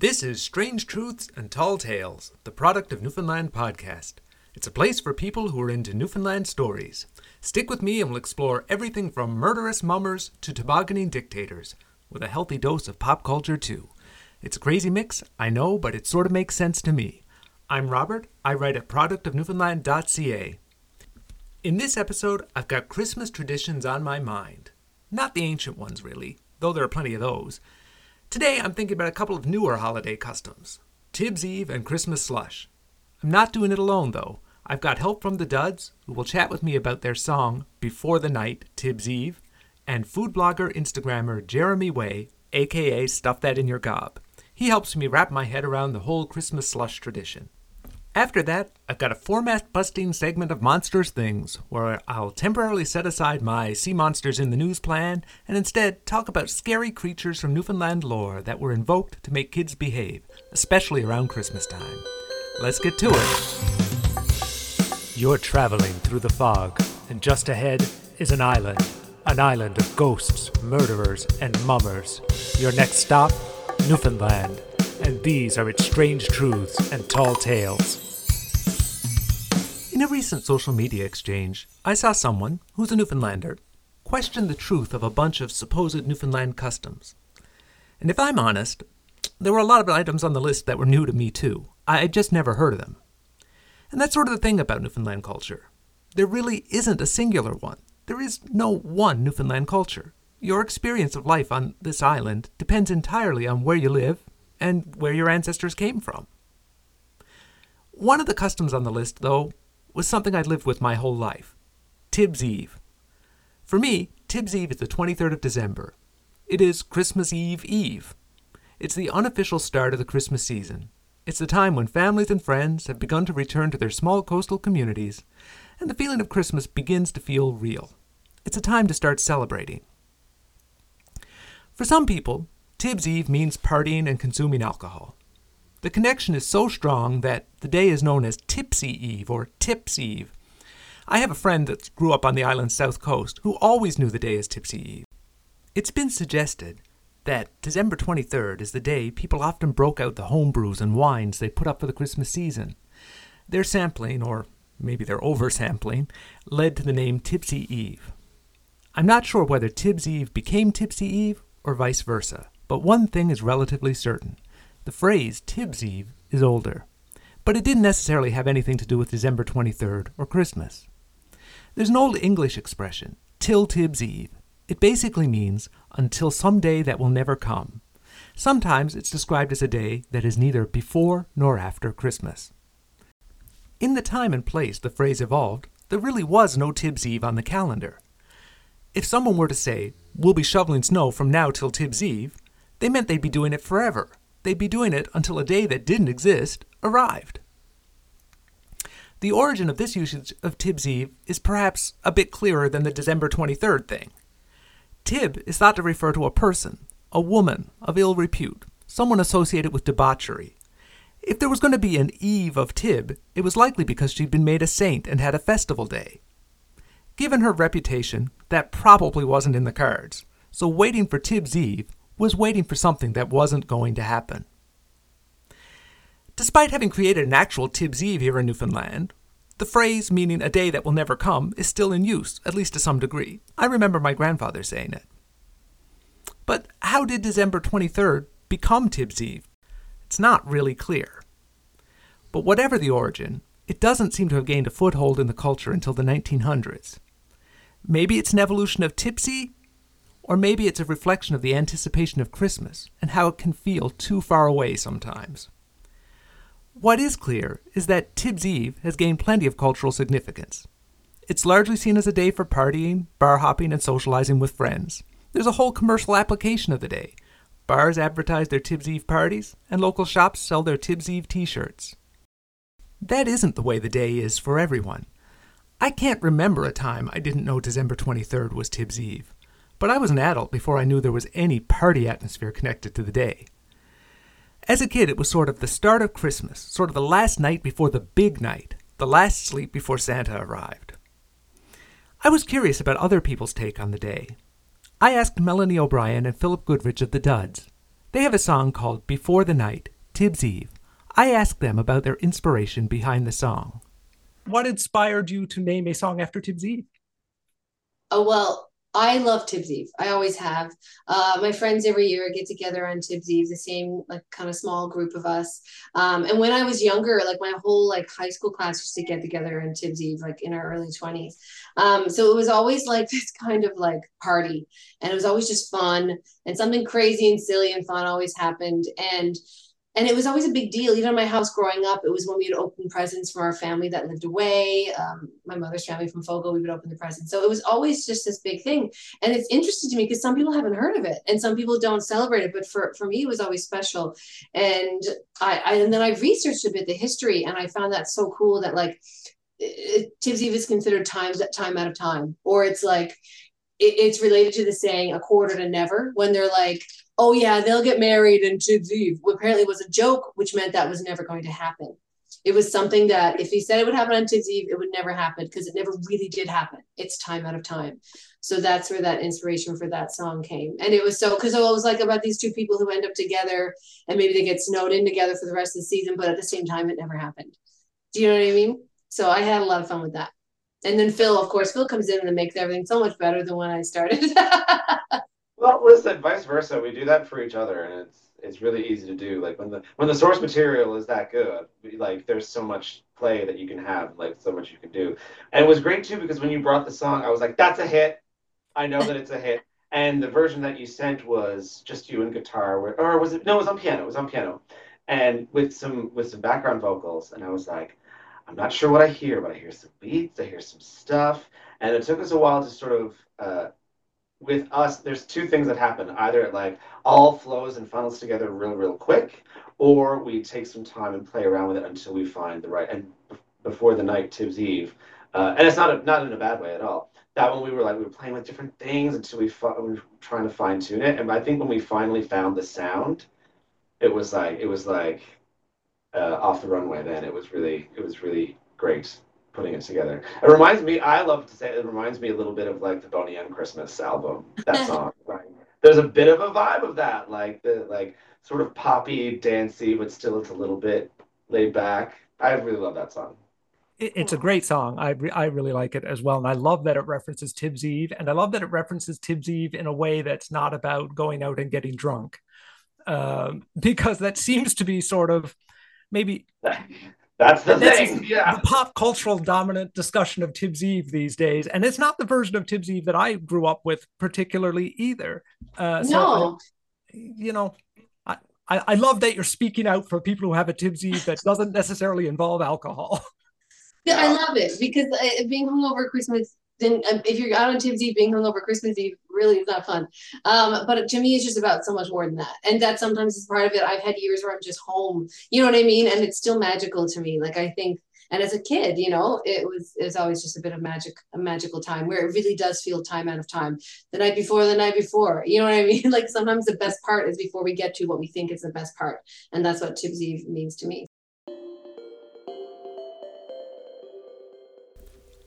This is Strange Truths and Tall Tales, the product of Newfoundland podcast. It's a place for people who are into Newfoundland stories. Stick with me and we'll explore everything from murderous mummers to tobogganing dictators, with a healthy dose of pop culture too. It's a crazy mix, I know, but it sort of makes sense to me. I'm Robert, I write at productofnewfoundland.ca. In this episode, I've got Christmas traditions on my mind. Not the ancient ones, really, though there are plenty of those. Today, I'm thinking about a couple of newer holiday customs Tibbs Eve and Christmas Slush. I'm not doing it alone, though. I've got help from the Duds, who will chat with me about their song Before the Night, Tibbs Eve, and food blogger Instagrammer Jeremy Whey, aka Stuff That in Your Gob. He helps me wrap my head around the whole Christmas slush tradition. After that, I've got a format busting segment of Monsters Things, where I'll temporarily set aside my Sea Monsters in the News plan and instead talk about scary creatures from Newfoundland lore that were invoked to make kids behave, especially around Christmas time. Let's get to it. You're traveling through the fog, and just ahead is an island. An island of ghosts, murderers, and mummers. Your next stop, Newfoundland. And these are its strange truths and tall tales. In a recent social media exchange, I saw someone, who's a Newfoundlander, question the truth of a bunch of supposed Newfoundland customs. And if I'm honest, there were a lot of items on the list that were new to me too. I had just never heard of them. And that's sort of the thing about Newfoundland culture. There really isn't a singular one. There is no one Newfoundland culture. Your experience of life on this island depends entirely on where you live and where your ancestors came from. One of the customs on the list, though, was something I'd lived with my whole life Tibbs Eve. For me, Tibbs Eve is the 23rd of December. It is Christmas Eve Eve. It's the unofficial start of the Christmas season. It's the time when families and friends have begun to return to their small coastal communities, and the feeling of Christmas begins to feel real. It's a time to start celebrating. For some people, Tibbs Eve means partying and consuming alcohol. The connection is so strong that the day is known as Tipsy Eve or Tips Eve. I have a friend that grew up on the island's south coast who always knew the day as Tipsy Eve. It's been suggested that December 23rd is the day people often broke out the home brews and wines they put up for the Christmas season. Their sampling, or maybe their oversampling, led to the name Tipsy Eve. I'm not sure whether Tibbs Eve became Tipsy Eve or vice versa, but one thing is relatively certain. The phrase Tibbs Eve is older, but it didn't necessarily have anything to do with December 23rd or Christmas. There's an old English expression, till Tibbs Eve. It basically means until some day that will never come. Sometimes it's described as a day that is neither before nor after Christmas. In the time and place the phrase evolved, there really was no Tibbs Eve on the calendar. If someone were to say, We'll be shoveling snow from now till Tibbs Eve, they meant they'd be doing it forever they'd be doing it until a day that didn't exist arrived. The origin of this usage of Tibbs Eve is perhaps a bit clearer than the December 23rd thing. Tib is thought to refer to a person, a woman of ill repute, someone associated with debauchery. If there was going to be an Eve of Tib, it was likely because she'd been made a saint and had a festival day. Given her reputation, that probably wasn't in the cards, so waiting for Tib's Eve was waiting for something that wasn't going to happen. Despite having created an actual Tibbs Eve here in Newfoundland, the phrase meaning a day that will never come is still in use, at least to some degree. I remember my grandfather saying it. But how did December 23rd become Tibbs Eve? It's not really clear. But whatever the origin, it doesn't seem to have gained a foothold in the culture until the 1900s. Maybe it's an evolution of tipsy, or maybe it's a reflection of the anticipation of Christmas and how it can feel too far away sometimes. What is clear is that Tibbs Eve has gained plenty of cultural significance. It's largely seen as a day for partying, bar hopping, and socializing with friends. There's a whole commercial application of the day. Bars advertise their Tibbs Eve parties, and local shops sell their Tibbs Eve t shirts. That isn't the way the day is for everyone. I can't remember a time I didn't know December 23rd was Tibbs Eve. But I was an adult before I knew there was any party atmosphere connected to the day. As a kid, it was sort of the start of Christmas, sort of the last night before the big night, the last sleep before Santa arrived. I was curious about other people's take on the day. I asked Melanie O'Brien and Philip Goodridge of the Duds. They have a song called Before the Night, Tibbs Eve. I asked them about their inspiration behind the song. What inspired you to name a song after Tibbs Eve? Oh, well, I love Tibbs Eve. I always have. Uh, my friends every year get together on Tibbs Eve, the same like kind of small group of us. Um, and when I was younger, like my whole like high school class used to get together on Tibbs Eve, like in our early twenties. Um, so it was always like this kind of like party, and it was always just fun and something crazy and silly and fun always happened. And and it was always a big deal. Even in my house growing up, it was when we would open presents from our family that lived away. Um, my mother's family from Fogo, we would open the presents. So it was always just this big thing. And it's interesting to me because some people haven't heard of it and some people don't celebrate it. But for, for me, it was always special. And I, I and then I researched a bit the history and I found that so cool that like Tibbs Eve is considered times time out of time, or it's like it, it's related to the saying a quarter to never when they're like oh yeah, they'll get married in Eve. Apparently was a joke, which meant that was never going to happen. It was something that if he said it would happen on Eve, it would never happen because it never really did happen. It's time out of time. So that's where that inspiration for that song came. And it was so because it was like about these two people who end up together and maybe they get snowed in together for the rest of the season, but at the same time, it never happened. Do you know what I mean? So I had a lot of fun with that. And then Phil, of course, Phil comes in and makes everything so much better than when I started. Well, listen, vice versa. We do that for each other, and it's it's really easy to do. Like when the when the source material is that good, like there's so much play that you can have, like so much you can do. And it was great too because when you brought the song, I was like, that's a hit. I know that it's a hit. And the version that you sent was just you and guitar, or was it? No, it was on piano. It was on piano, and with some with some background vocals. And I was like, I'm not sure what I hear, but I hear some beats. I hear some stuff. And it took us a while to sort of uh, with us, there's two things that happen. Either it like all flows and funnels together real, real quick, or we take some time and play around with it until we find the right. And before the night, Tibbs Eve, uh, and it's not a, not in a bad way at all. That one we were like we were playing with different things until we, we were trying to fine tune it. And I think when we finally found the sound, it was like it was like uh, off the runway. Then it was really it was really great putting it together. It reminds me, I love to say, it reminds me a little bit of like the Boney M Christmas album, that song. right? There's a bit of a vibe of that, like the like sort of poppy, dancey, but still it's a little bit laid back. I really love that song. It's a great song. I re- I really like it as well, and I love that it references Tibbs Eve, and I love that it references Tibbs Eve in a way that's not about going out and getting drunk, um, because that seems to be sort of maybe That's the thing. Yeah. The pop cultural dominant discussion of Tibbs Eve these days. And it's not the version of Tibbs Eve that I grew up with particularly either. Uh, so, no. you know, I, I love that you're speaking out for people who have a Tibbs Eve that doesn't necessarily involve alcohol. Yeah, I love it because uh, being hungover Christmas then um, if you're out on Tibbs Eve, being hungover Christmas Eve really is not fun. Um, but to me, it's just about so much more than that. And that sometimes is part of it. I've had years where I'm just home, you know what I mean? And it's still magical to me. Like I think, and as a kid, you know, it was it was always just a bit of magic, a magical time where it really does feel time out of time. The night before, the night before, you know what I mean? like sometimes the best part is before we get to what we think is the best part, and that's what Tibbs Eve means to me.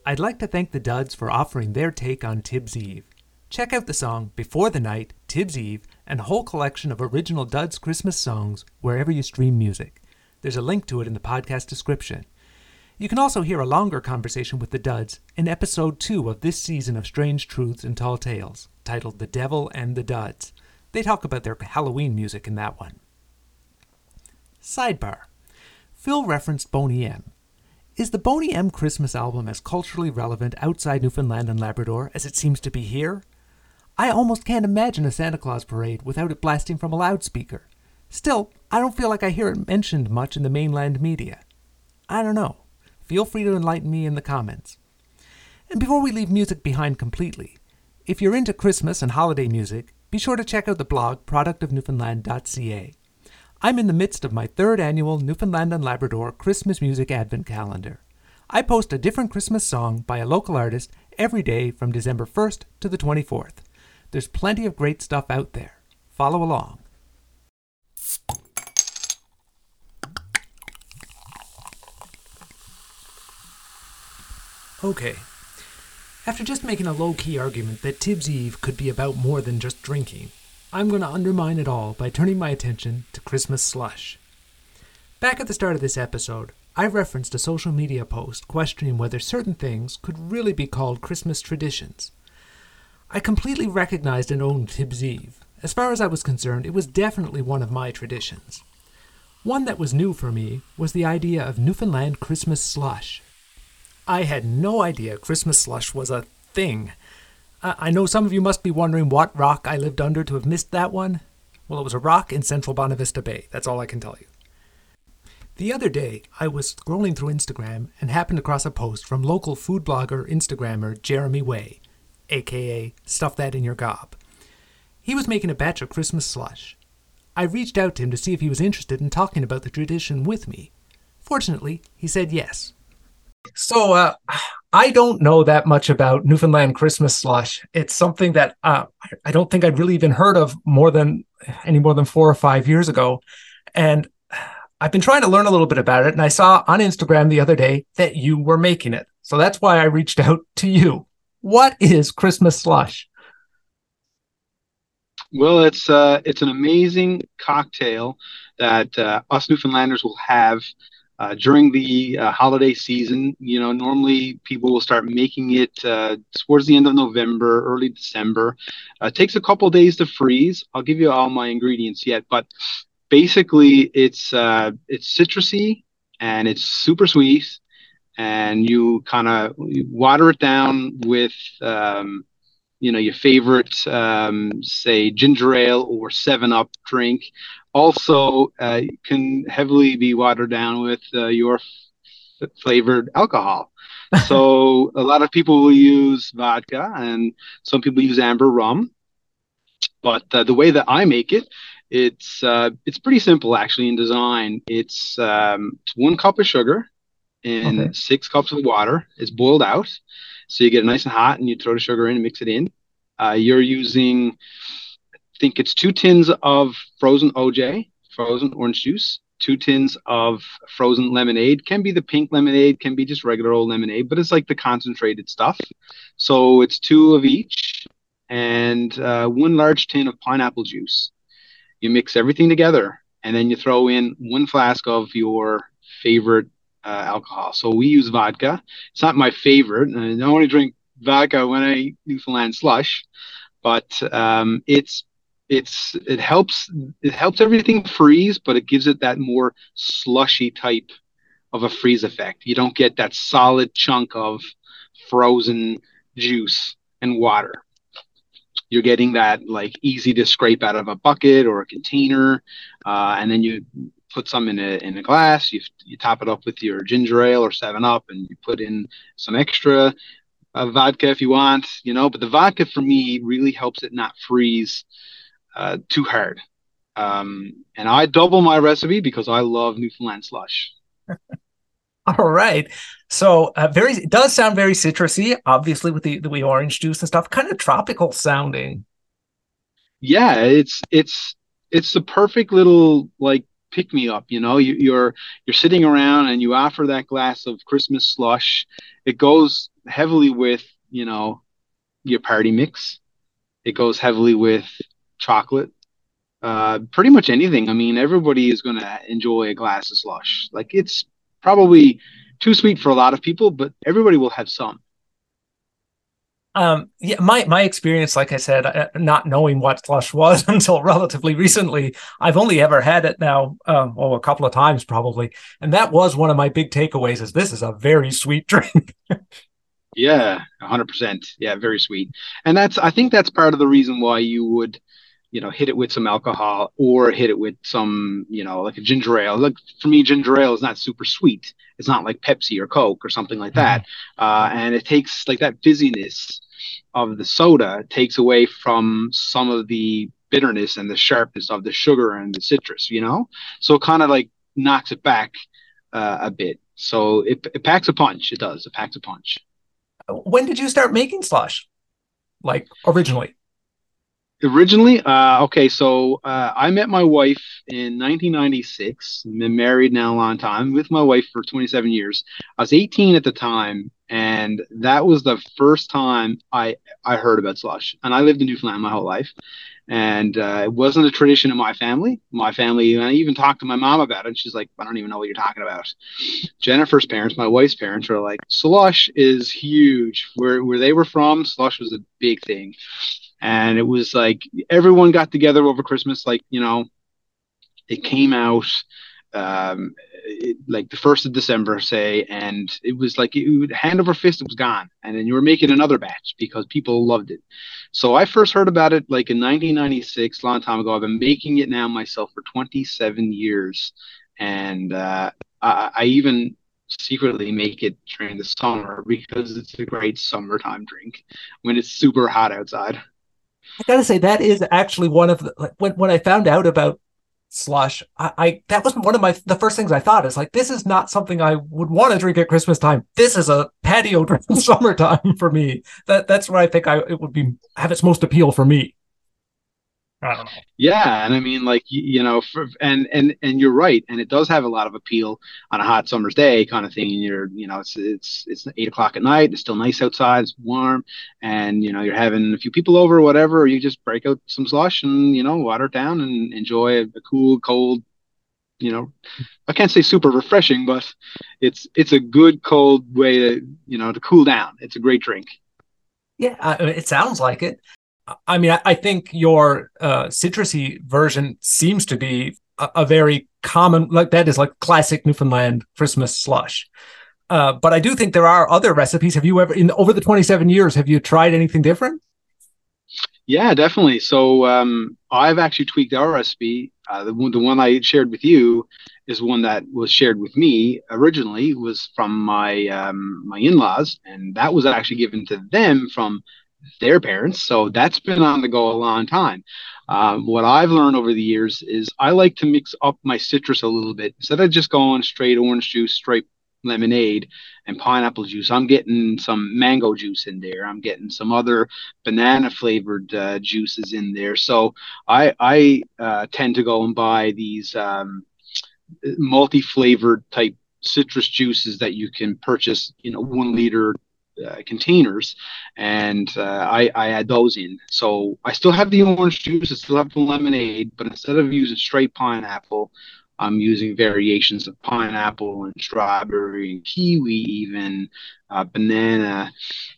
I'd like to thank the Duds for offering their take on Tibbs Eve. Check out the song Before the Night, Tibbs Eve, and a whole collection of original Duds Christmas songs wherever you stream music. There's a link to it in the podcast description. You can also hear a longer conversation with the Duds in episode 2 of this season of Strange Truths and Tall Tales, titled The Devil and the Duds. They talk about their Halloween music in that one. Sidebar Phil referenced Boney M. Is the Boney M Christmas album as culturally relevant outside Newfoundland and Labrador as it seems to be here? I almost can't imagine a Santa Claus parade without it blasting from a loudspeaker. Still, I don't feel like I hear it mentioned much in the mainland media. I don't know. Feel free to enlighten me in the comments. And before we leave music behind completely, if you're into Christmas and holiday music, be sure to check out the blog productofnewfoundland.ca. I'm in the midst of my third annual Newfoundland and Labrador Christmas Music Advent Calendar. I post a different Christmas song by a local artist every day from December 1st to the 24th. There's plenty of great stuff out there. Follow along. Okay. After just making a low key argument that Tibbs Eve could be about more than just drinking, I'm going to undermine it all by turning my attention to Christmas slush. Back at the start of this episode, I referenced a social media post questioning whether certain things could really be called Christmas traditions. I completely recognized and owned Tibbs Eve. As far as I was concerned, it was definitely one of my traditions. One that was new for me was the idea of Newfoundland Christmas slush. I had no idea Christmas slush was a thing. I know some of you must be wondering what rock I lived under to have missed that one. Well, it was a rock in central Bonavista Bay. That's all I can tell you. The other day, I was scrolling through Instagram and happened across a post from local food blogger Instagrammer Jeremy Whey, aka Stuff That in Your Gob. He was making a batch of Christmas slush. I reached out to him to see if he was interested in talking about the tradition with me. Fortunately, he said yes. So, uh, I don't know that much about Newfoundland Christmas slush. It's something that uh, I don't think I'd really even heard of more than any more than four or five years ago. And I've been trying to learn a little bit about it, and I saw on Instagram the other day that you were making it. So that's why I reached out to you. What is Christmas slush? Well, it's uh, it's an amazing cocktail that uh, us Newfoundlanders will have uh, during the uh, holiday season. You know, normally people will start making it uh, towards the end of November, early December. Uh, it takes a couple days to freeze. I'll give you all my ingredients yet, but basically it's uh, it's citrusy and it's super sweet and you kind of water it down with um, you know your favorite um, say ginger ale or 7 up drink also uh, can heavily be watered down with uh, your f- flavored alcohol so a lot of people will use vodka and some people use amber rum but uh, the way that i make it it's uh, it's pretty simple actually in design. It's um, it's one cup of sugar and okay. six cups of water. It's boiled out, so you get it nice and hot, and you throw the sugar in and mix it in. Uh, you're using, think it's two tins of frozen OJ, frozen orange juice, two tins of frozen lemonade. Can be the pink lemonade, can be just regular old lemonade, but it's like the concentrated stuff. So it's two of each, and uh, one large tin of pineapple juice you mix everything together, and then you throw in one flask of your favorite uh, alcohol. So we use vodka. It's not my favorite. I only drink vodka when I eat Newfoundland slush, but um, it's it's it helps it helps everything freeze, but it gives it that more slushy type of a freeze effect. You don't get that solid chunk of frozen juice and water you're getting that like easy to scrape out of a bucket or a container, uh, and then you put some in a in a glass. You you top it up with your ginger ale or Seven Up, and you put in some extra uh, vodka if you want, you know. But the vodka for me really helps it not freeze uh, too hard. Um, and I double my recipe because I love Newfoundland slush. All right. So uh, very it does sound very citrusy, obviously with the the wee orange juice and stuff, kind of tropical sounding. Yeah, it's it's it's the perfect little like pick me up. You know, you, you're you're sitting around and you offer that glass of Christmas slush. It goes heavily with you know your party mix. It goes heavily with chocolate. Uh, pretty much anything. I mean, everybody is going to enjoy a glass of slush. Like it's probably too sweet for a lot of people, but everybody will have some. Um, yeah, my my experience, like I said, uh, not knowing what slush was until relatively recently, I've only ever had it now, uh, well, a couple of times probably, and that was one of my big takeaways. Is this is a very sweet drink. yeah, hundred percent. Yeah, very sweet, and that's I think that's part of the reason why you would you know, hit it with some alcohol or hit it with some, you know, like a ginger ale. Like for me, ginger ale is not super sweet. It's not like Pepsi or Coke or something like that. Mm-hmm. Uh, and it takes like that fizziness of the soda takes away from some of the bitterness and the sharpness of the sugar and the citrus, you know? So it kind of like knocks it back uh, a bit. So it, it packs a punch. It does. It packs a punch. When did you start making slush? Like originally? Originally uh, okay so uh, i met my wife in 1996 been married now a long time with my wife for 27 years i was 18 at the time and that was the first time i i heard about slush and i lived in newfoundland my whole life and uh, it wasn't a tradition in my family. My family, and I even talked to my mom about it. And she's like, I don't even know what you're talking about. Jennifer's parents, my wife's parents, are like, slush is huge. Where where they were from, slush was a big thing, and it was like everyone got together over Christmas. Like you know, it came out um, it, like the first of December, say, and it was like it hand over fist, it was gone, and then you were making another batch because people loved it. So I first heard about it like in 1996, a long time ago. I've been making it now myself for 27 years, and uh, I, I even secretly make it during the summer because it's a great summertime drink when it's super hot outside. I gotta say that is actually one of the like, when when I found out about slush. I, I that was one of my the first things I thought is like this is not something I would want to drink at Christmas time. This is a patio drink in summertime for me. That that's where I think I it would be have its most appeal for me. I don't know. Yeah, and I mean, like you, you know, for, and and and you're right, and it does have a lot of appeal on a hot summer's day, kind of thing. And you're, you know, it's it's it's eight o'clock at night. It's still nice outside. It's warm, and you know, you're having a few people over, or whatever. Or you just break out some slush and you know, water it down and enjoy a, a cool, cold. You know, I can't say super refreshing, but it's it's a good cold way to you know to cool down. It's a great drink. Yeah, I mean, it sounds like it. I mean, I, think your uh, citrusy version seems to be a, a, very common, like that is like classic Newfoundland Christmas slush. Uh, but I do think there are other recipes. Have you ever, in over the 27 years, have you tried anything different? Yeah, definitely. So um, I've actually tweaked our recipe. Uh, the, the one I shared with you is one that was shared with me originally was from my um, my in-laws, and that was actually given to them from their parents. So that's been on the go a long time. Um, what I've learned over the years is I like to mix up my citrus a little bit instead of just going straight orange juice, straight lemonade, and pineapple juice. I'm getting some mango juice in there. I'm getting some other banana flavored uh, juices in there. So I I uh, tend to go and buy these um, multi flavored type citrus juices that you can purchase, you know, one liter uh, containers, and uh, I, I add those in. So I still have the orange juice, I still have the lemonade, but instead of using straight pineapple, I'm using variations of pineapple and strawberry and kiwi, even uh, banana,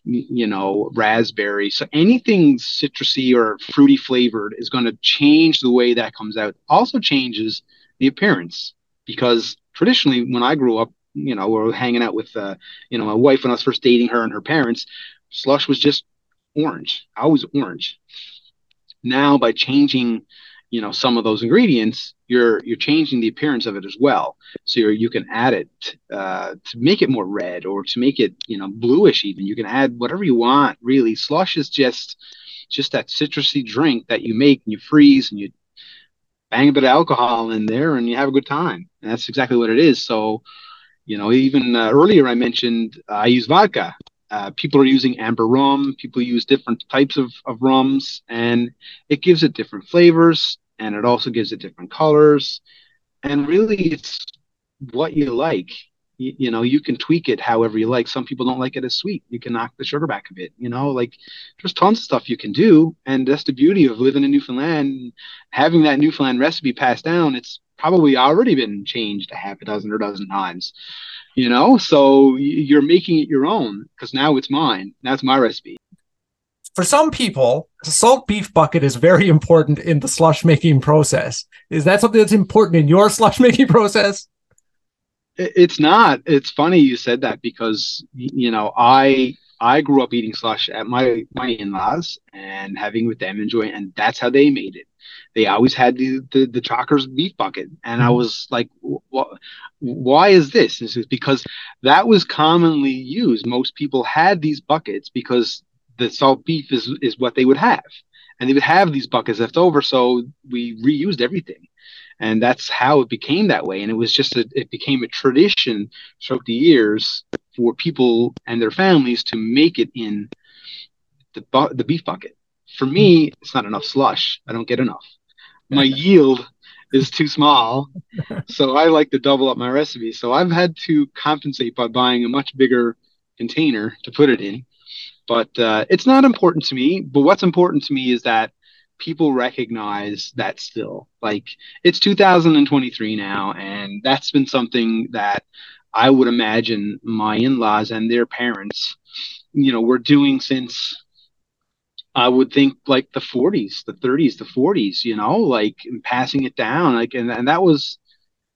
you know, raspberry. So anything citrusy or fruity flavored is going to change the way that comes out. Also changes the appearance because traditionally, when I grew up, you know, or hanging out with, uh, you know, my wife when I was first dating her and her parents, slush was just orange, I was orange. Now, by changing, you know, some of those ingredients, you're you're changing the appearance of it as well. So you can add it uh, to make it more red or to make it, you know, bluish. Even you can add whatever you want. Really, slush is just just that citrusy drink that you make and you freeze and you bang a bit of alcohol in there and you have a good time. And that's exactly what it is. So you know, even uh, earlier I mentioned uh, I use vodka. Uh, people are using amber rum. People use different types of, of rums, and it gives it different flavors, and it also gives it different colors. And really, it's what you like. You, you, know, you can tweak it however you like. Some people don't like it as sweet. You can knock the sugar back a bit. You know, like there's tons of stuff you can do, and that's the beauty of living in Newfoundland, having that Newfoundland recipe passed down. It's probably already been changed a half a dozen or a dozen times you know? So you're making it your own because now it's mine. That's my recipe. For some people salt beef bucket is very important in the slush making process. Is that something that's important in your slush making process? It's not. It's funny you said that because you know i i grew up eating slush at my my in-laws and having with them enjoy and that's how they made it they always had the the, the Chalkers beef bucket, and I mm-hmm. was like, why is this? And it's because that was commonly used. Most people had these buckets because the salt beef is is what they would have, and they would have these buckets left over. So we reused everything, and that's how it became that way. And it was just a, it became a tradition throughout the years for people and their families to make it in the bu- the beef bucket. For me, it's not enough slush. I don't get enough my yield is too small. So I like to double up my recipe. So I've had to compensate by buying a much bigger container to put it in. But uh, it's not important to me. But what's important to me is that people recognize that still. Like it's 2023 now, and that's been something that I would imagine my in-laws and their parents, you know, were doing since I would think like the 40s, the 30s, the 40s, you know, like passing it down, like, and, and that was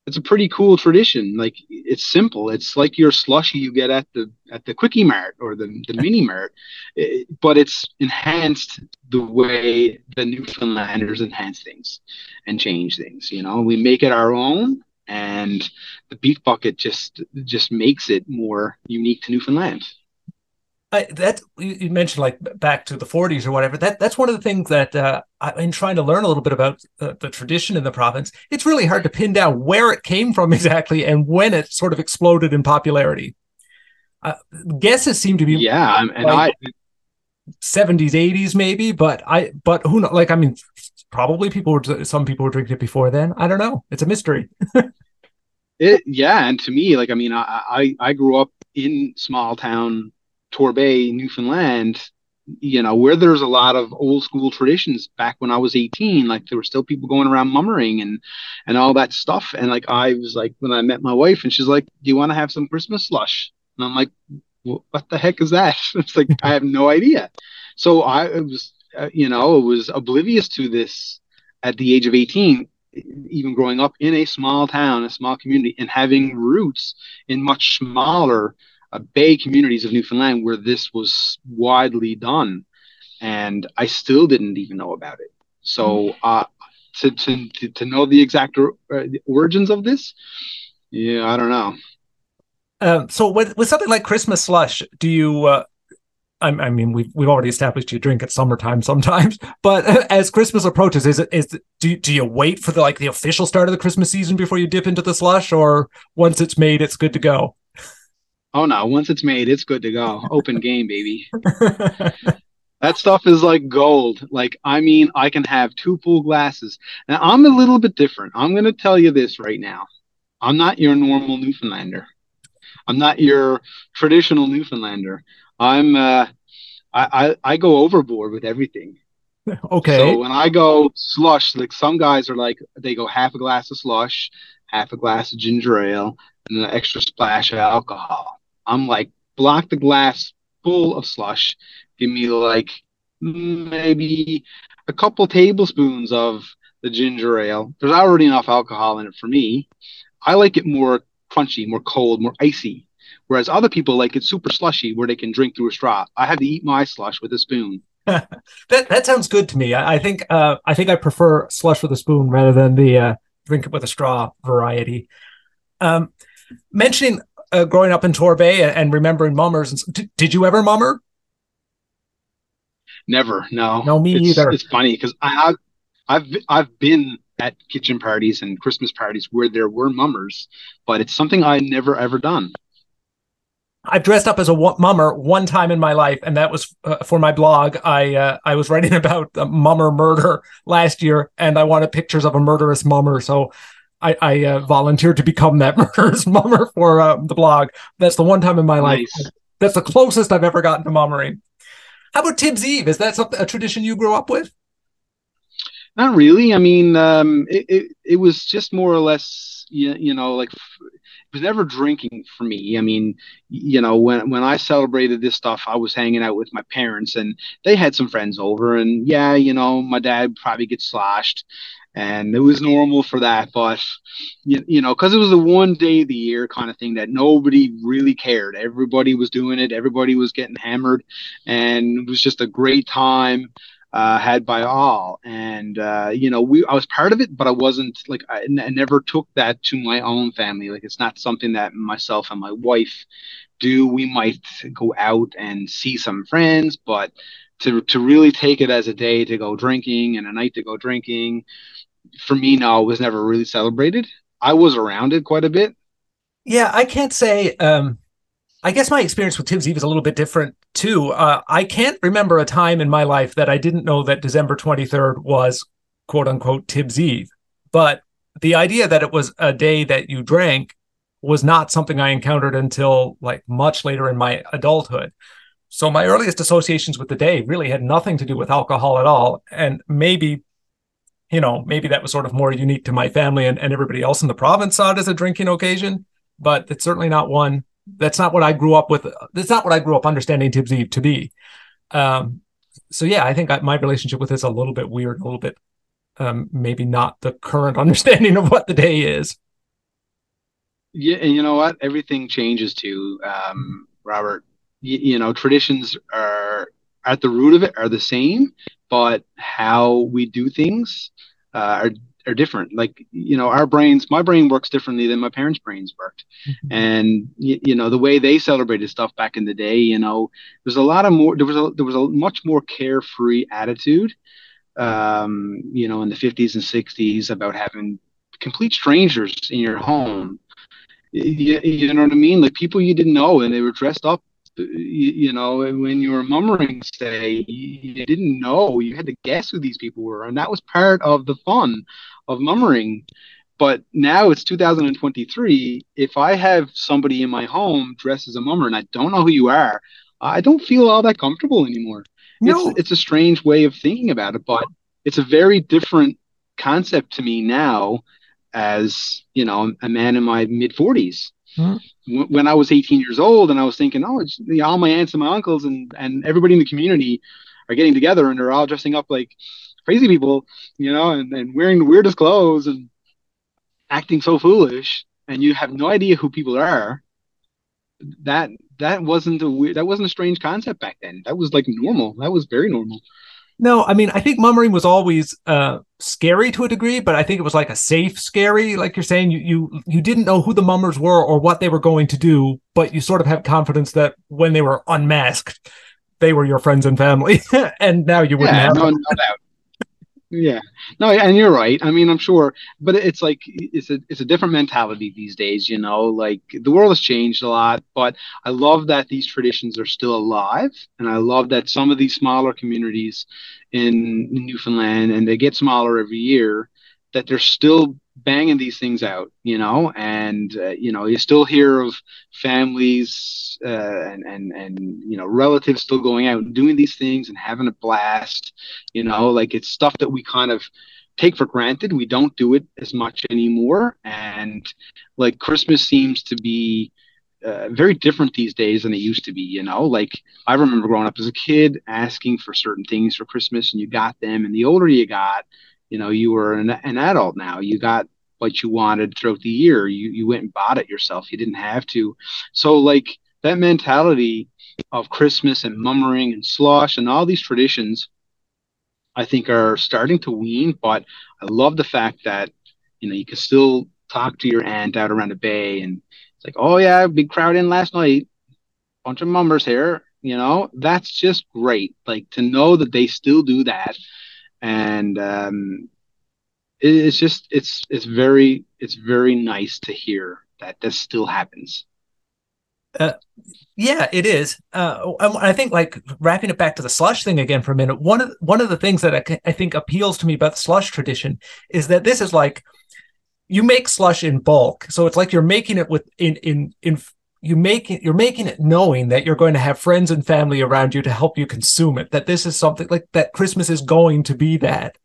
it's a pretty cool tradition. Like it's simple. It's like your slushy you get at the at the quickie mart or the the mini mart, it, but it's enhanced the way the Newfoundlanders enhance things and change things. You know, we make it our own, and the beef bucket just just makes it more unique to Newfoundland. I, that you mentioned like back to the 40s or whatever that that's one of the things that uh, I, in trying to learn a little bit about uh, the tradition in the province. It's really hard to pin down where it came from exactly and when it sort of exploded in popularity. Uh, guesses seem to be yeah and I 70s 80s maybe but I but who know like I mean probably people were some people were drinking it before then. I don't know. It's a mystery. It yeah and to me like I mean I I, I grew up in small town Torbay, Newfoundland, you know, where there's a lot of old school traditions back when I was 18, like there were still people going around mummering and and all that stuff. And like I was like when I met my wife and she's like, Do you want to have some Christmas slush? And I'm like, what the heck is that? it's like I have no idea. So I was uh, you know, was oblivious to this at the age of 18 even growing up in a small town, a small community, and having roots in much smaller uh, bay communities of Newfoundland where this was widely done, and I still didn't even know about it. So hmm. uh, to, to to know the exact or, uh, origins of this, yeah, I don't know. Um, so with with something like Christmas slush, do you? Uh, I, I, mean, we've we've already established you drink at summertime sometimes, but as Christmas approaches, is it is do do you wait for the like the official start of the Christmas season before you dip into the slush, or once it's made, it's good to go? Oh no, once it's made, it's good to go. Open game, baby. that stuff is like gold. Like, I mean, I can have two full glasses. Now, I'm a little bit different. I'm going to tell you this right now. I'm not your normal Newfoundlander. I'm not your traditional Newfoundlander. I'm, uh, I, I, I go overboard with everything. Okay. So when I go slush, like some guys are like, they go half a glass of slush, half a glass of ginger ale, and an extra splash of alcohol. I'm like, block the glass full of slush. Give me like maybe a couple tablespoons of the ginger ale. There's already enough alcohol in it for me. I like it more crunchy, more cold, more icy. Whereas other people like it super slushy where they can drink through a straw. I have to eat my slush with a spoon. that that sounds good to me. I, I think uh, I think I prefer slush with a spoon rather than the uh, drink it with a straw variety. Um, mentioning uh, growing up in Torbay and remembering mummers. And, did, did you ever mummer? Never. No. No, me it's, either. It's funny because I have, I've, I've been at kitchen parties and Christmas parties where there were mummers, but it's something I never ever done. I've dressed up as a mummer one time in my life, and that was uh, for my blog. I uh, I was writing about the mummer murder last year, and I wanted pictures of a murderous mummer. So I, I uh, volunteered to become that murderous mummer for uh, the blog. That's the one time in my nice. life. That's the closest I've ever gotten to mummering. How about Tibbs Eve? Is that a tradition you grew up with? Not really. I mean, um, it, it, it was just more or less, you, you know, like it was never drinking for me. I mean, you know, when when I celebrated this stuff, I was hanging out with my parents, and they had some friends over, and yeah, you know, my dad probably gets sloshed, and it was normal for that. But you, you know, because it was the one day of the year kind of thing that nobody really cared. Everybody was doing it. Everybody was getting hammered, and it was just a great time. Uh, had by all, and uh, you know, we I was part of it, but I wasn't like I, I never took that to my own family. Like it's not something that myself and my wife do. We might go out and see some friends, but to to really take it as a day to go drinking and a night to go drinking for me now was never really celebrated. I was around it quite a bit. Yeah, I can't say. Um, I guess my experience with Tibbs Eve is a little bit different too. Uh, I can't remember a time in my life that I didn't know that December 23rd was quote unquote Tibbs Eve. But the idea that it was a day that you drank was not something I encountered until like much later in my adulthood. so my earliest associations with the day really had nothing to do with alcohol at all. And maybe, you know, maybe that was sort of more unique to my family and, and everybody else in the province saw it as a drinking occasion, but it's certainly not one. That's not what I grew up with. That's not what I grew up understanding Tibbs Eve to be. Um, so yeah, I think I, my relationship with it's a little bit weird, a little bit um, maybe not the current understanding of what the day is. Yeah, and you know what? Everything changes too, um, Robert. You, you know, traditions are at the root of it are the same, but how we do things uh, are are different. Like you know, our brains, my brain works differently than my parents' brains worked, mm-hmm. and you, you, know the way they celebrated stuff back in the day. You know, there's a lot of more. There was a there was a much more carefree attitude um, you know, in the 50s and 60s about having complete strangers in your home. You, you know what I mean? Like people you didn't know and they were dressed up. You, you know, when you were mummering, say, you didn't know. You had to guess who these people were. And that was part of the fun of mummering. But now it's 2023. If I have somebody in my home dressed as a mummer and I don't know who you are, I don't feel all that comfortable anymore. No. It's, it's a strange way of thinking about it, but it's a very different concept to me now as, you know, a man in my mid 40s. Mm-hmm. When I was 18 years old and I was thinking, oh, you know, all my aunts and my uncles and, and everybody in the community are getting together and they're all dressing up like crazy people, you know, and, and wearing the weirdest clothes and acting so foolish and you have no idea who people are that that wasn't a weird, that wasn't a strange concept back then. That was like normal. That was very normal. No, I mean, I think mummering was always uh, scary to a degree, but I think it was like a safe scary. Like you're saying, you you you didn't know who the mummers were or what they were going to do, but you sort of had confidence that when they were unmasked, they were your friends and family, and now you wouldn't yeah, have. No, no doubt. Yeah, no, and you're right. I mean, I'm sure, but it's like it's a it's a different mentality these days. You know, like the world has changed a lot, but I love that these traditions are still alive, and I love that some of these smaller communities in Newfoundland, and they get smaller every year, that they're still banging these things out, you know, and uh, you know you still hear of families uh, and and and you know relatives still going out and doing these things and having a blast, you know, like it's stuff that we kind of take for granted. We don't do it as much anymore, and like Christmas seems to be. Uh, very different these days than it used to be, you know. Like I remember growing up as a kid asking for certain things for Christmas, and you got them. And the older you got, you know you were an, an adult now. You got what you wanted throughout the year. You you went and bought it yourself. You didn't have to. So like that mentality of christmas and mummering and slosh and all these traditions i think are starting to wean but i love the fact that you know you can still talk to your aunt out around the bay and it's like oh yeah big crowd in last night. Bunch of mummers here you know? That's just great like to know that they still do that and um, it, it's just it's it's very it's very nice to hear that this still happens. Uh, yeah, it is. Uh, I think like wrapping it back to the slush thing again for a minute. One of one of the things that I, I think appeals to me about the slush tradition is that this is like you make slush in bulk, so it's like you're making it with in in in you make it you're making it knowing that you're going to have friends and family around you to help you consume it that this is something like that christmas is going to be that.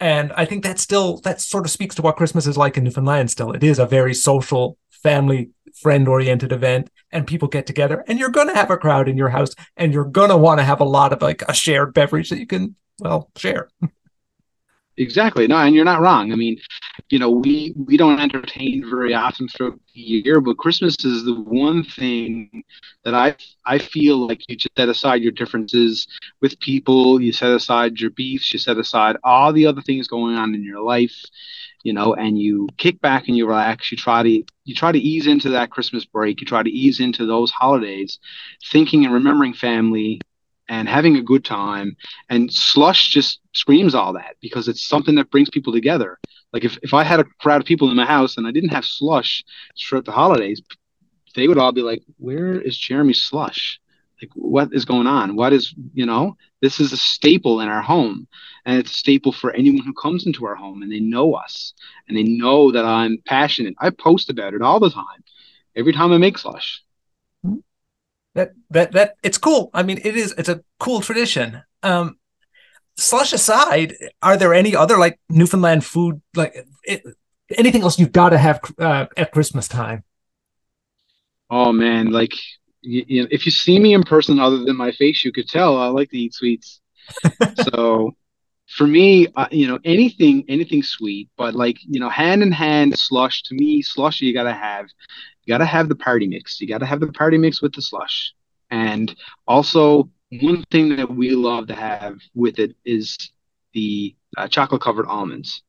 And i think that still that sort of speaks to what christmas is like in newfoundland still. It is a very social family friend oriented event and people get together and you're going to have a crowd in your house and you're going to want to have a lot of like a shared beverage that you can well share Exactly. No, and you're not wrong. I mean, you know, we we don't entertain very often throughout the year, but Christmas is the one thing that I I feel like you just set aside your differences with people, you set aside your beefs, you set aside all the other things going on in your life, you know, and you kick back and you relax. You try to you try to ease into that Christmas break. You try to ease into those holidays, thinking and remembering family, and having a good time. And slush just screams all that because it's something that brings people together. Like if, if I had a crowd of people in my house and I didn't have slush throughout the holidays, they would all be like, Where is Jeremy's slush? Like what is going on? What is you know, this is a staple in our home. And it's a staple for anyone who comes into our home and they know us and they know that I'm passionate. I post about it all the time. Every time I make slush. That that that it's cool. I mean, it is. It's a cool tradition. Um, slush aside, are there any other like Newfoundland food like it, anything else you've got to have uh, at Christmas time? Oh man, like you, you know, if you see me in person other than my face, you could tell I like to eat sweets. so for me, uh, you know, anything, anything sweet, but like, you know, hand in hand slush to me, slush, you got to have, you got to have the party mix. You got to have the party mix with the slush. And also one thing that we love to have with it is the uh, chocolate covered almonds.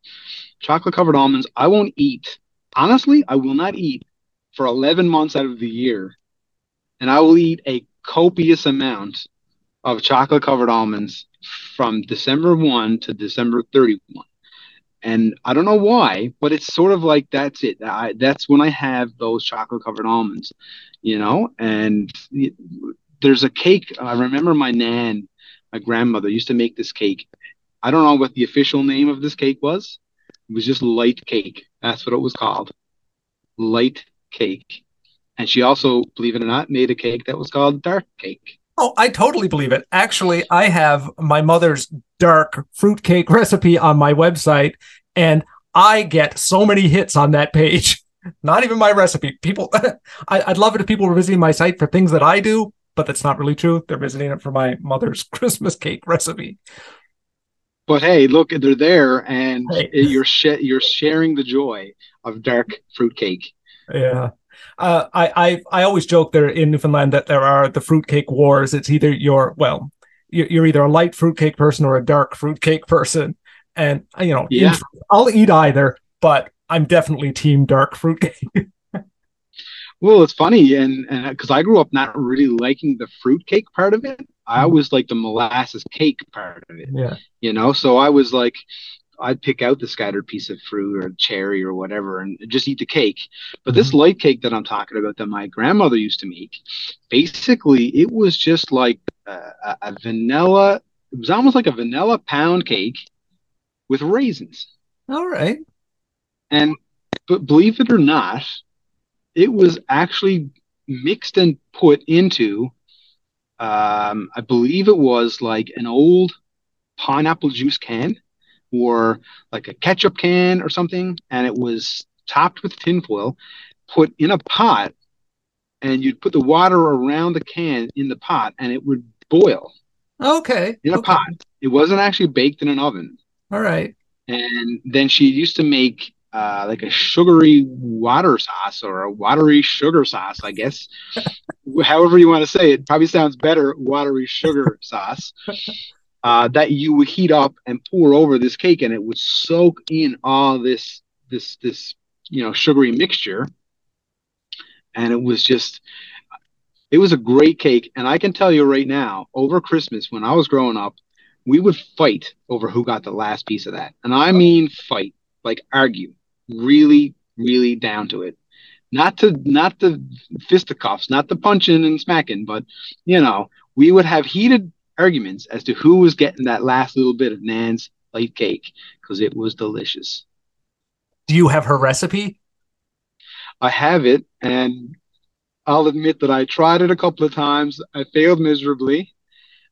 Chocolate covered almonds, I won't eat. Honestly, I will not eat for 11 months out of the year. And I will eat a copious amount of chocolate covered almonds from December 1 to December 31. And I don't know why, but it's sort of like that's it. I, that's when I have those chocolate covered almonds, you know. And there's a cake. I remember my nan, my grandmother, used to make this cake. I don't know what the official name of this cake was. It was just light cake. That's what it was called. Light cake. And she also, believe it or not, made a cake that was called dark cake. Oh, I totally believe it. Actually, I have my mother's dark fruitcake recipe on my website, and I get so many hits on that page. Not even my recipe. People, I, would love it if people were visiting my site for things that I do, but that's not really true. They're visiting it for my mother's Christmas cake recipe. But hey, look, they're there, and hey. you're sh- you're sharing the joy of dark fruitcake. Yeah. Uh, I, I I always joke there in Newfoundland that there are the fruitcake wars. It's either you're well, you're either a light fruitcake person or a dark fruitcake person, and you know, yeah. I'll eat either, but I'm definitely team dark fruitcake. well, it's funny, and and because I grew up not really liking the fruitcake part of it, I mm-hmm. always liked the molasses cake part of it. Yeah, you know, so I was like, I'd pick out the scattered piece of fruit or cherry or whatever and just eat the cake. But mm-hmm. this light cake that I'm talking about that my grandmother used to make, basically it was just like a, a vanilla. It was almost like a vanilla pound cake with raisins. All right. And but believe it or not, it was actually mixed and put into um, I believe it was like an old pineapple juice can or like a ketchup can or something, and it was topped with tinfoil, put in a pot, and you'd put the water around the can in the pot, and it would boil. Okay. In a okay. pot. It wasn't actually baked in an oven. All right. And then she used to make uh, like a sugary water sauce or a watery sugar sauce, I guess. However you want to say it, probably sounds better, watery sugar sauce uh, that you would heat up and pour over this cake, and it would soak in all this this this you know sugary mixture, and it was just it was a great cake. And I can tell you right now, over Christmas when I was growing up, we would fight over who got the last piece of that, and I mean fight, like argue, really, really down to it. Not to not the fisticuffs, not the punching and smacking, but you know, we would have heated arguments as to who was getting that last little bit of Nan's light cake because it was delicious. Do you have her recipe? I have it, and I'll admit that I tried it a couple of times. I failed miserably,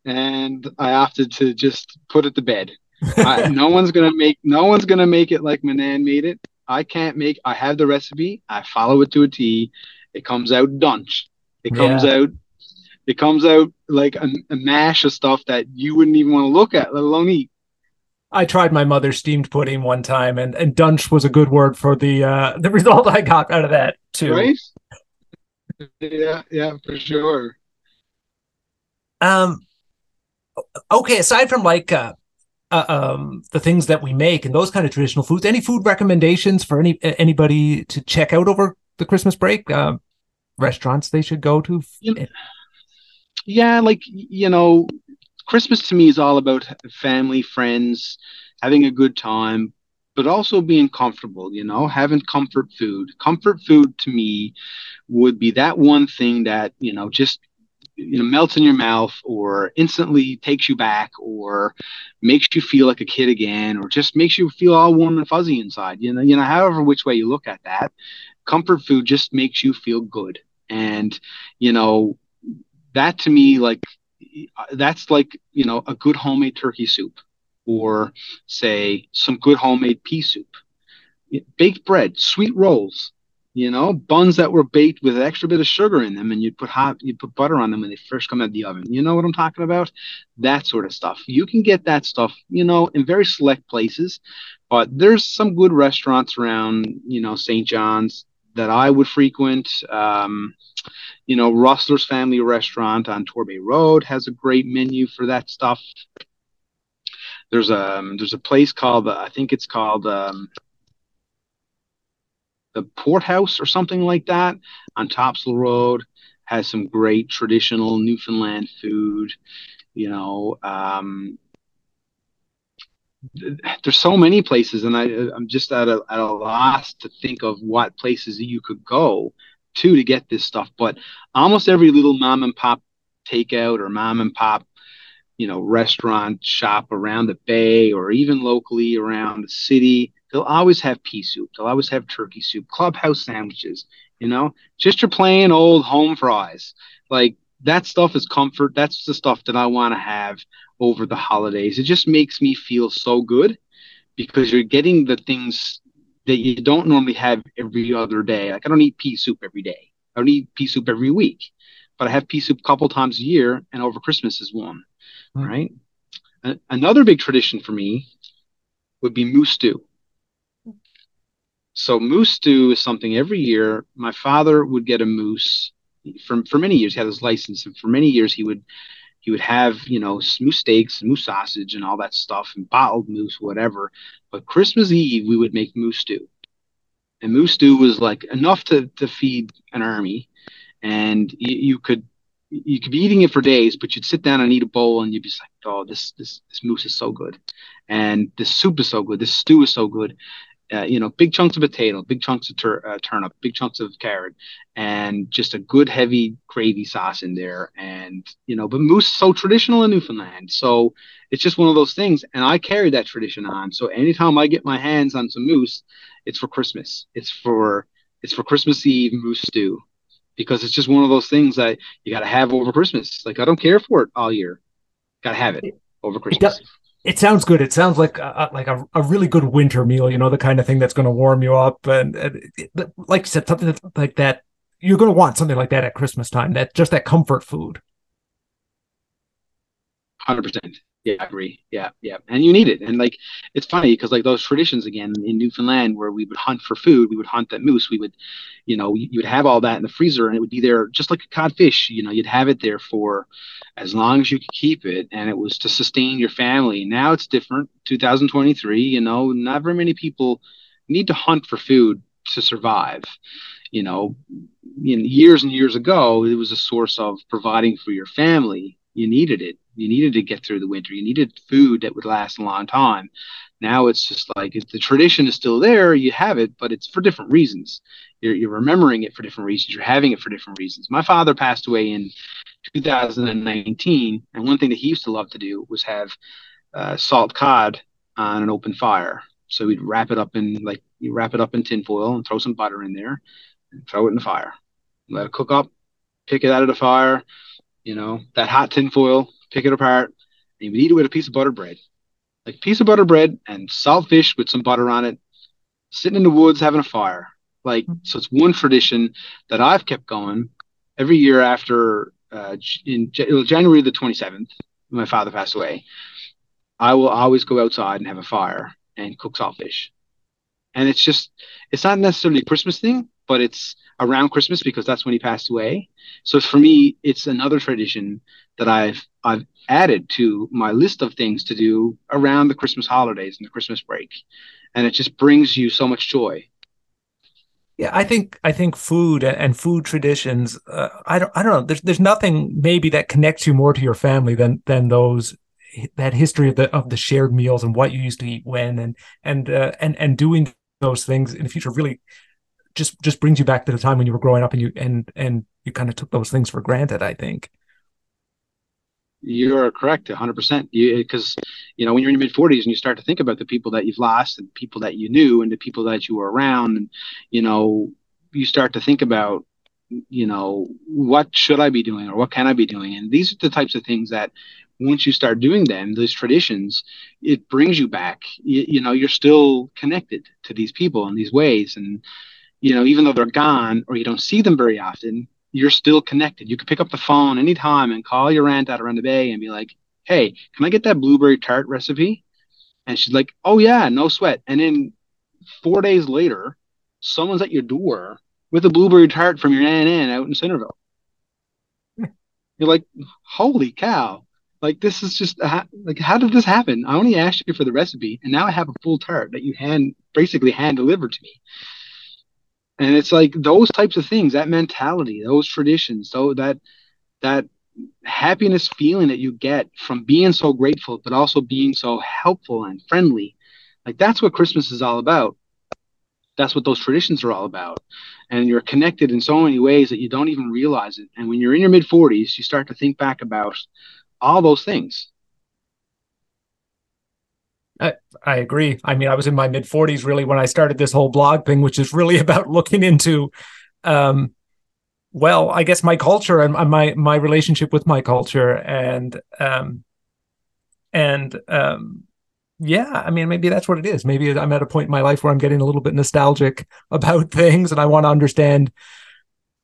and I opted to just put it to bed. I, no one's gonna make no one's gonna make it like my nan made it. I can't make. I have the recipe. I follow it to a T. It comes out dunch. It comes yeah. out it comes out like a, a mash of stuff that you wouldn't even want to look at, let alone eat. I tried my mother's steamed pudding one time, and and dunch was a good word for the uh, the result I got out of that too. Right? Yeah, yeah, for sure. Um. Okay, aside from like uh, uh, um the things that we make and those kind of traditional foods, any food recommendations for any anybody to check out over the Christmas break? Uh, restaurants they should go to. You know, yeah, like you know, Christmas to me is all about family, friends, having a good time, but also being comfortable, you know, having comfort food. Comfort food to me would be that one thing that, you know, just you know melts in your mouth or instantly takes you back or makes you feel like a kid again or just makes you feel all warm and fuzzy inside you know you know however which way you look at that comfort food just makes you feel good and you know that to me like that's like you know a good homemade turkey soup or say some good homemade pea soup. Baked bread sweet rolls you know buns that were baked with an extra bit of sugar in them and you'd put hot you'd put butter on them when they first come out of the oven. You know what i'm talking about? That sort of stuff. You can get that stuff you know in very select places but there's some good restaurants around you know st john's that i would frequent um, you know rustler's family restaurant on torbay road has a great menu for that stuff there's a um, there's a place called i think it's called um, the Port House or something like that on Topsail Road has some great traditional Newfoundland food. You know, um, there's so many places, and I, I'm just at a, at a loss to think of what places you could go to to get this stuff. But almost every little mom and pop takeout or mom and pop you know restaurant shop around the bay or even locally around the city They'll always have pea soup. They'll always have turkey soup, clubhouse sandwiches, you know, just your plain old home fries. Like that stuff is comfort. That's the stuff that I want to have over the holidays. It just makes me feel so good because you're getting the things that you don't normally have every other day. Like I don't eat pea soup every day. I don't eat pea soup every week, but I have pea soup a couple times a year, and over Christmas is one. Mm. Right. A- another big tradition for me would be moose stew. So moose stew is something every year. My father would get a moose for for many years. He had his license, and for many years he would he would have you know moose steaks, moose sausage, and all that stuff, and bottled moose, whatever. But Christmas Eve we would make moose stew, and moose stew was like enough to to feed an army, and you, you could you could be eating it for days, but you'd sit down and eat a bowl, and you'd be like, "Oh, this this this moose is so good, and this soup is so good, this stew is so good," uh, you know, big chunks of potato, big chunks of tur- uh, turnip, big chunks of carrot, and just a good heavy gravy sauce in there. And you know, but moose so traditional in Newfoundland, so it's just one of those things. And I carry that tradition on. So anytime I get my hands on some moose, it's for Christmas. It's for it's for Christmas Eve moose stew, because it's just one of those things that you got to have over Christmas. Like I don't care for it all year, got to have it over Christmas sounds good. It sounds like a, like a, a really good winter meal. You know, the kind of thing that's going to warm you up, and, and it, like you said, something that's like that. You're going to want something like that at Christmas time. That just that comfort food. Hundred percent. Yeah, I agree. Yeah, yeah, and you need it. And like, it's funny because like those traditions again in Newfoundland, where we would hunt for food, we would hunt that moose. We would, you know, you would have all that in the freezer, and it would be there just like a codfish. You know, you'd have it there for as long as you could keep it, and it was to sustain your family. Now it's different. 2023, you know, not very many people need to hunt for food to survive. You know, in years and years ago, it was a source of providing for your family. You needed it you needed to get through the winter. You needed food that would last a long time. Now it's just like the tradition is still there. You have it, but it's for different reasons. You're, you're remembering it for different reasons. You're having it for different reasons. My father passed away in 2019, and one thing that he used to love to do was have uh, salt cod on an open fire. So we'd wrap it up in like you wrap it up in tinfoil and throw some butter in there, and throw it in the fire, let it cook up, pick it out of the fire. You know that hot tinfoil pick it apart, and you eat it with a piece of butter bread. Like piece of butter bread and salt fish with some butter on it, sitting in the woods having a fire. Like, so it's one tradition that I've kept going every year after uh, in January the 27th, my father passed away. I will always go outside and have a fire and cook salt fish. And it's just, it's not necessarily a Christmas thing, but it's around Christmas because that's when he passed away. So for me, it's another tradition that I've I've added to my list of things to do around the Christmas holidays and the Christmas break, and it just brings you so much joy. Yeah, I think I think food and food traditions. Uh, I don't I don't know. There's there's nothing maybe that connects you more to your family than than those that history of the of the shared meals and what you used to eat when and and uh, and and doing those things in the future really just just brings you back to the time when you were growing up and you and and you kind of took those things for granted. I think. You're correct, 100%. Because, you, eh, you know, when you're in your mid 40s and you start to think about the people that you've lost and people that you knew and the people that you were around, and, you know, you start to think about you know, what should I be doing or what can I be doing? And these are the types of things that once you start doing them, those traditions, it brings you back. You, you know, you're still connected to these people in these ways. And, you know, even though they're gone or you don't see them very often, you're still connected. You can pick up the phone anytime and call your aunt out around the bay and be like, hey, can I get that blueberry tart recipe? And she's like, oh, yeah, no sweat. And then four days later, someone's at your door with a blueberry tart from your Nan out in Centerville. You're like, holy cow. Like this is just uh, like how did this happen? I only asked you for the recipe, and now I have a full tart that you hand basically hand delivered to me. And it's like those types of things, that mentality, those traditions, so that that happiness feeling that you get from being so grateful, but also being so helpful and friendly. Like that's what Christmas is all about. That's what those traditions are all about. And you're connected in so many ways that you don't even realize it. And when you're in your mid 40s, you start to think back about all those things. I, I agree. I mean, I was in my mid 40s really when I started this whole blog thing, which is really about looking into, um, well, I guess my culture and my my relationship with my culture, and um, and um, yeah, I mean, maybe that's what it is. Maybe I'm at a point in my life where I'm getting a little bit nostalgic about things, and I want to understand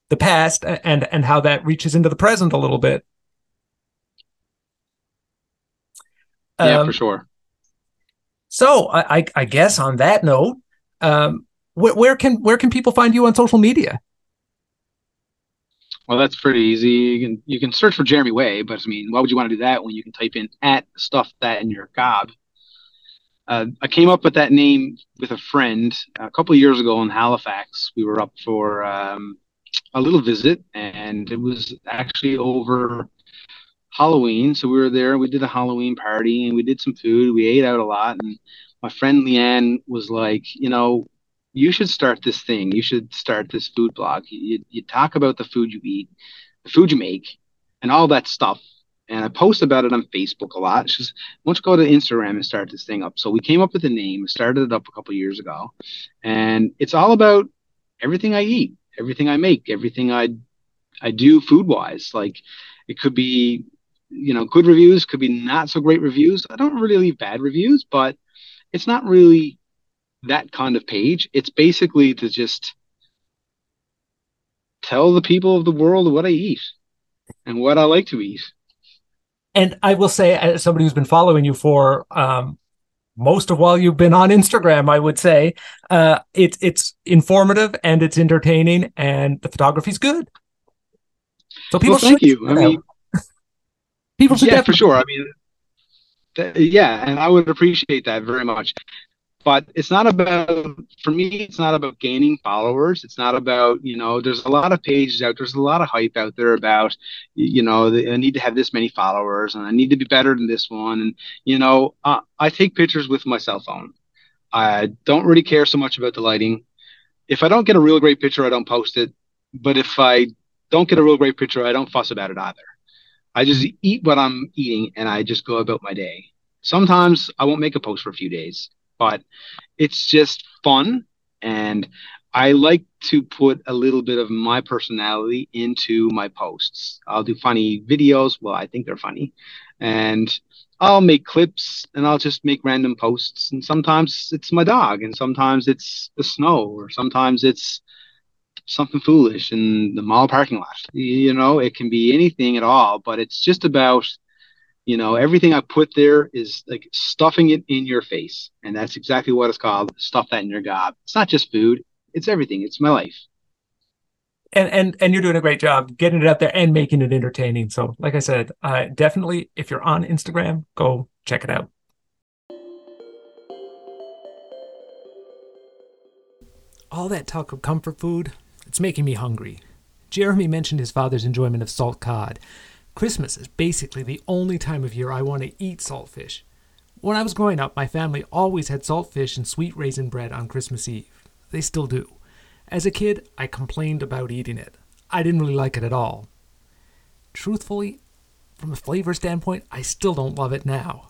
the past and and how that reaches into the present a little bit. Yeah, um, for sure. So I, I, I, guess on that note, um, where, where can where can people find you on social media? Well, that's pretty easy. You can you can search for Jeremy Whey, but I mean, why would you want to do that when you can type in at stuff that in your gob? Uh, I came up with that name with a friend a couple of years ago in Halifax. We were up for um, a little visit, and it was actually over Halloween. So we were there. We did a Halloween party and we did some food. We ate out a lot. And my friend Leanne was like, you know, you should start this thing. You should start this food blog. You, you talk about the food you eat, the food you make, and all that stuff. And I post about it on Facebook a lot. She says, why don't you go to Instagram and start this thing up? So we came up with a name, started it up a couple years ago. And it's all about everything I eat, everything I make, everything I I do food wise. Like it could be you know, good reviews could be not so great reviews. I don't really leave bad reviews, but it's not really that kind of page. It's basically to just tell the people of the world what I eat and what I like to eat. And I will say, as somebody who's been following you for um, most of while you've been on Instagram, I would say uh, it's it's informative and it's entertaining, and the photography's good. So people, well, thank you. I mean, People should yeah, for sure. I mean, th- yeah, and I would appreciate that very much. But it's not about for me. It's not about gaining followers. It's not about you know. There's a lot of pages out. There's a lot of hype out there about you know. I need to have this many followers, and I need to be better than this one. And you know, uh, I take pictures with my cell phone. I don't really care so much about the lighting. If I don't get a real great picture, I don't post it. But if I don't get a real great picture, I don't fuss about it either. I just eat what I'm eating and I just go about my day. Sometimes I won't make a post for a few days, but it's just fun. And I like to put a little bit of my personality into my posts. I'll do funny videos. Well, I think they're funny. And I'll make clips and I'll just make random posts. And sometimes it's my dog, and sometimes it's the snow, or sometimes it's something foolish in the mall parking lot. You know, it can be anything at all, but it's just about, you know, everything I put there is like stuffing it in your face. And that's exactly what it's called stuff that in your gob. It's not just food, it's everything, it's my life. And, and and you're doing a great job getting it out there and making it entertaining. So, like I said, uh, definitely if you're on Instagram, go check it out. All that talk of comfort food, it's making me hungry. Jeremy mentioned his father's enjoyment of salt cod. Christmas is basically the only time of year I want to eat saltfish. When I was growing up, my family always had saltfish and sweet raisin bread on Christmas Eve. They still do. As a kid, I complained about eating it. I didn't really like it at all. Truthfully, from a flavor standpoint, I still don't love it now.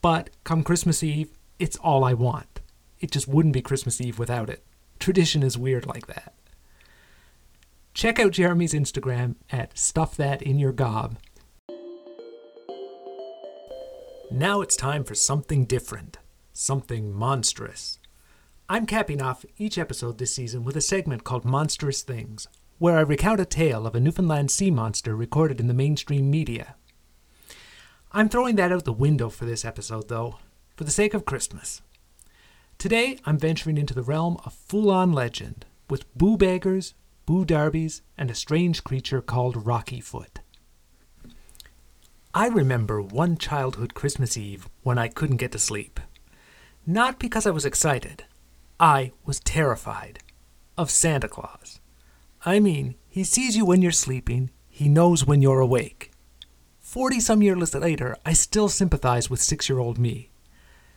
But come Christmas Eve, it's all I want. It just wouldn't be Christmas Eve without it. Tradition is weird like that. Check out Jeremy's Instagram at Stuff That In Your Gob. Now it's time for something different, something monstrous. I'm capping off each episode this season with a segment called Monstrous Things, where I recount a tale of a Newfoundland sea monster recorded in the mainstream media. I'm throwing that out the window for this episode, though, for the sake of Christmas. Today, I'm venturing into the realm of full on legend, with boo beggars, boo darbies, and a strange creature called Rocky Foot. I remember one childhood Christmas Eve when I couldn't get to sleep. Not because I was excited, I was terrified of Santa Claus. I mean, he sees you when you're sleeping, he knows when you're awake. Forty some years later, I still sympathize with six year old me.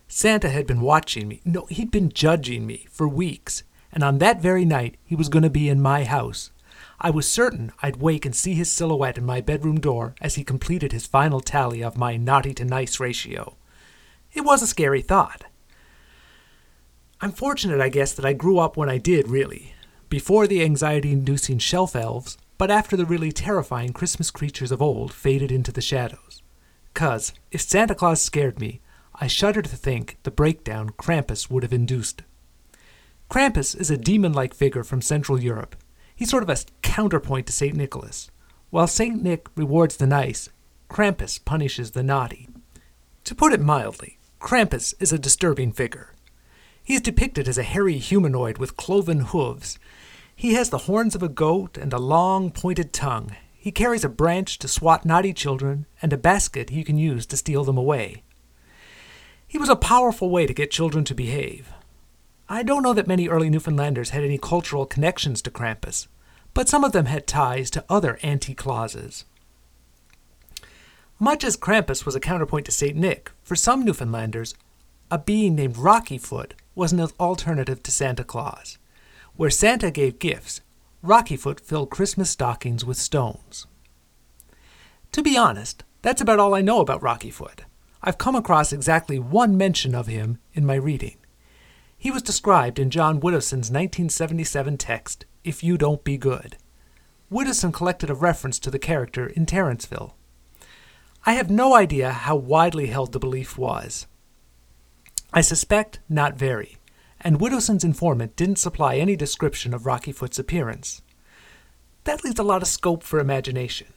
Santa had been watching me, no, he'd been judging me for weeks, and on that very night he was going to be in my house. I was certain I'd wake and see his silhouette in my bedroom door as he completed his final tally of my naughty to nice ratio. It was a scary thought. I'm fortunate, I guess, that I grew up when I did, really. Before the anxiety inducing shelf elves, but after the really terrifying Christmas creatures of old faded into the shadows. 'Cause, if Santa Claus scared me, I shudder to think the breakdown Krampus would have induced. Krampus is a demon like figure from Central Europe. He's sort of a counterpoint to St. Nicholas. While St. Nick rewards the nice, Krampus punishes the naughty. To put it mildly, Krampus is a disturbing figure. He is depicted as a hairy humanoid with cloven hooves. He has the horns of a goat and a long, pointed tongue. He carries a branch to swat naughty children and a basket he can use to steal them away. He was a powerful way to get children to behave. I don't know that many early Newfoundlanders had any cultural connections to Krampus, but some of them had ties to other anti Clauses. Much as Krampus was a counterpoint to St. Nick, for some Newfoundlanders, a being named Rockyfoot was an alternative to Santa Claus. Where Santa gave gifts, Rockyfoot filled Christmas stockings with stones. To be honest, that's about all I know about Rockyfoot. I've come across exactly one mention of him in my reading. He was described in John Widdowson's 1977 text, If You Don't Be Good. Widdowson collected a reference to the character in Terenceville. I have no idea how widely held the belief was. I suspect not very, and Widdowson's informant didn't supply any description of Rockyfoot's appearance. That leaves a lot of scope for imagination.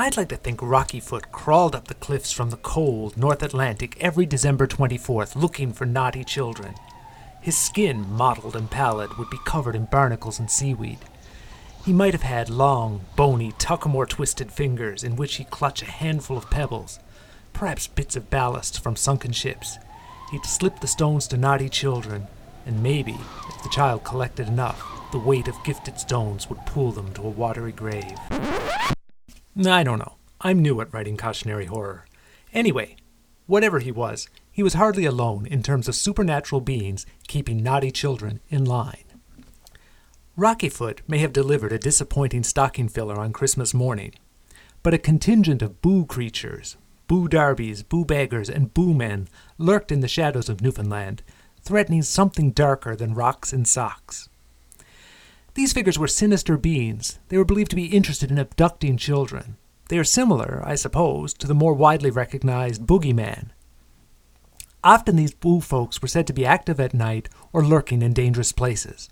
I'd like to think Rockyfoot crawled up the cliffs from the cold North Atlantic every December 24th looking for naughty children. His skin, mottled and pallid, would be covered in barnacles and seaweed. He might have had long, bony, tuckamore twisted fingers in which he'd clutch a handful of pebbles, perhaps bits of ballast from sunken ships. He'd slip the stones to naughty children, and maybe, if the child collected enough, the weight of gifted stones would pull them to a watery grave. I don't know. I'm new at writing cautionary horror. Anyway, whatever he was, he was hardly alone in terms of supernatural beings keeping naughty children in line. Rockyfoot may have delivered a disappointing stocking filler on Christmas morning, but a contingent of boo creatures, boo darbies, boo beggars, and boo men lurked in the shadows of Newfoundland, threatening something darker than rocks and socks. These figures were sinister beings. They were believed to be interested in abducting children. They are similar, I suppose, to the more widely recognized boogeyman. Often these boo folks were said to be active at night or lurking in dangerous places.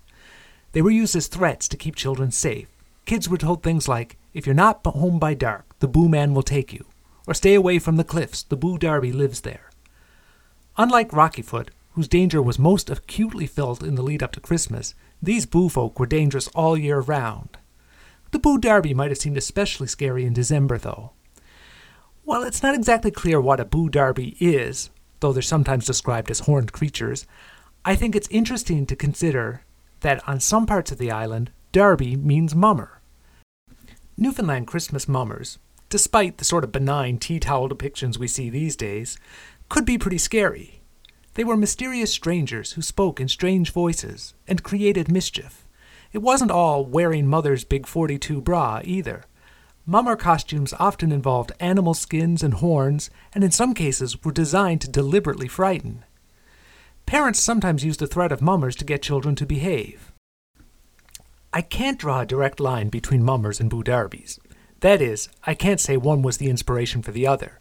They were used as threats to keep children safe. Kids were told things like, if you're not home by dark, the boo man will take you, or stay away from the cliffs, the boo darby lives there. Unlike Rockyfoot, whose danger was most acutely felt in the lead up to Christmas, these boo folk were dangerous all year round. The boo derby might have seemed especially scary in December, though. While it's not exactly clear what a boo derby is, though they're sometimes described as horned creatures, I think it's interesting to consider that on some parts of the island, derby means mummer. Newfoundland Christmas mummers, despite the sort of benign tea towel depictions we see these days, could be pretty scary. They were mysterious strangers who spoke in strange voices and created mischief. It wasn't all wearing mother's big 42 bra either. Mummer costumes often involved animal skins and horns, and in some cases were designed to deliberately frighten. Parents sometimes used the threat of mummers to get children to behave. I can't draw a direct line between mummers and Boo Derbies. That is, I can't say one was the inspiration for the other.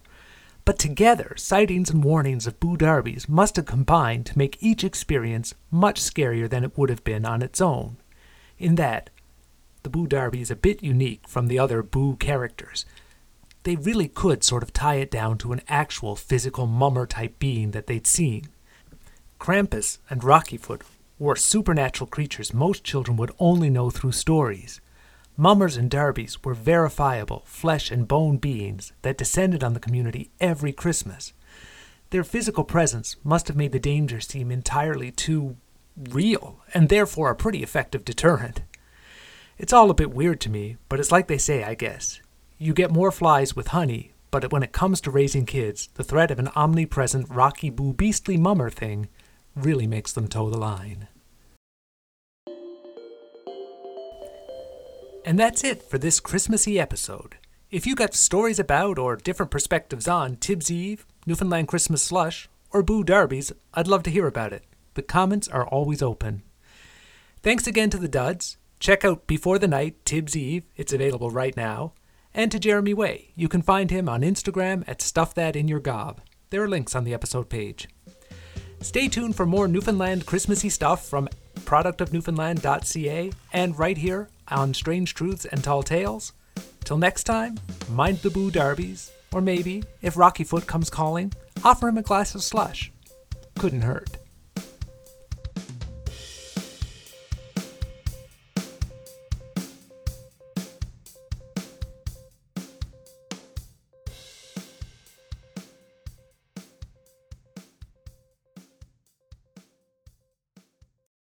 But together, sightings and warnings of Boo Derbies must have combined to make each experience much scarier than it would have been on its own. In that, the Boo Derby is a bit unique from the other Boo characters. They really could sort of tie it down to an actual physical mummer type being that they'd seen. Krampus and Rockyfoot were supernatural creatures most children would only know through stories. Mummers and Derbies were verifiable flesh and bone beings that descended on the community every Christmas. Their physical presence must have made the danger seem entirely too real, and therefore a pretty effective deterrent. It's all a bit weird to me, but it's like they say, I guess. You get more flies with honey, but when it comes to raising kids, the threat of an omnipresent Rocky Boo beastly mummer thing really makes them toe the line. And that's it for this Christmassy episode. If you got stories about or different perspectives on Tibb's Eve, Newfoundland Christmas Slush, or Boo Derbies, I'd love to hear about it. The comments are always open. Thanks again to the Duds. Check out Before the Night, Tibb's Eve. It's available right now. And to Jeremy Whey. You can find him on Instagram at Stuff That In Your Gob. There are links on the episode page. Stay tuned for more Newfoundland Christmassy stuff from productofnewfoundland.ca and right here on Strange Truths and Tall Tales. Till next time, mind the Boo darbies, or maybe, if Rockyfoot comes calling, offer him a glass of slush. Couldn't hurt.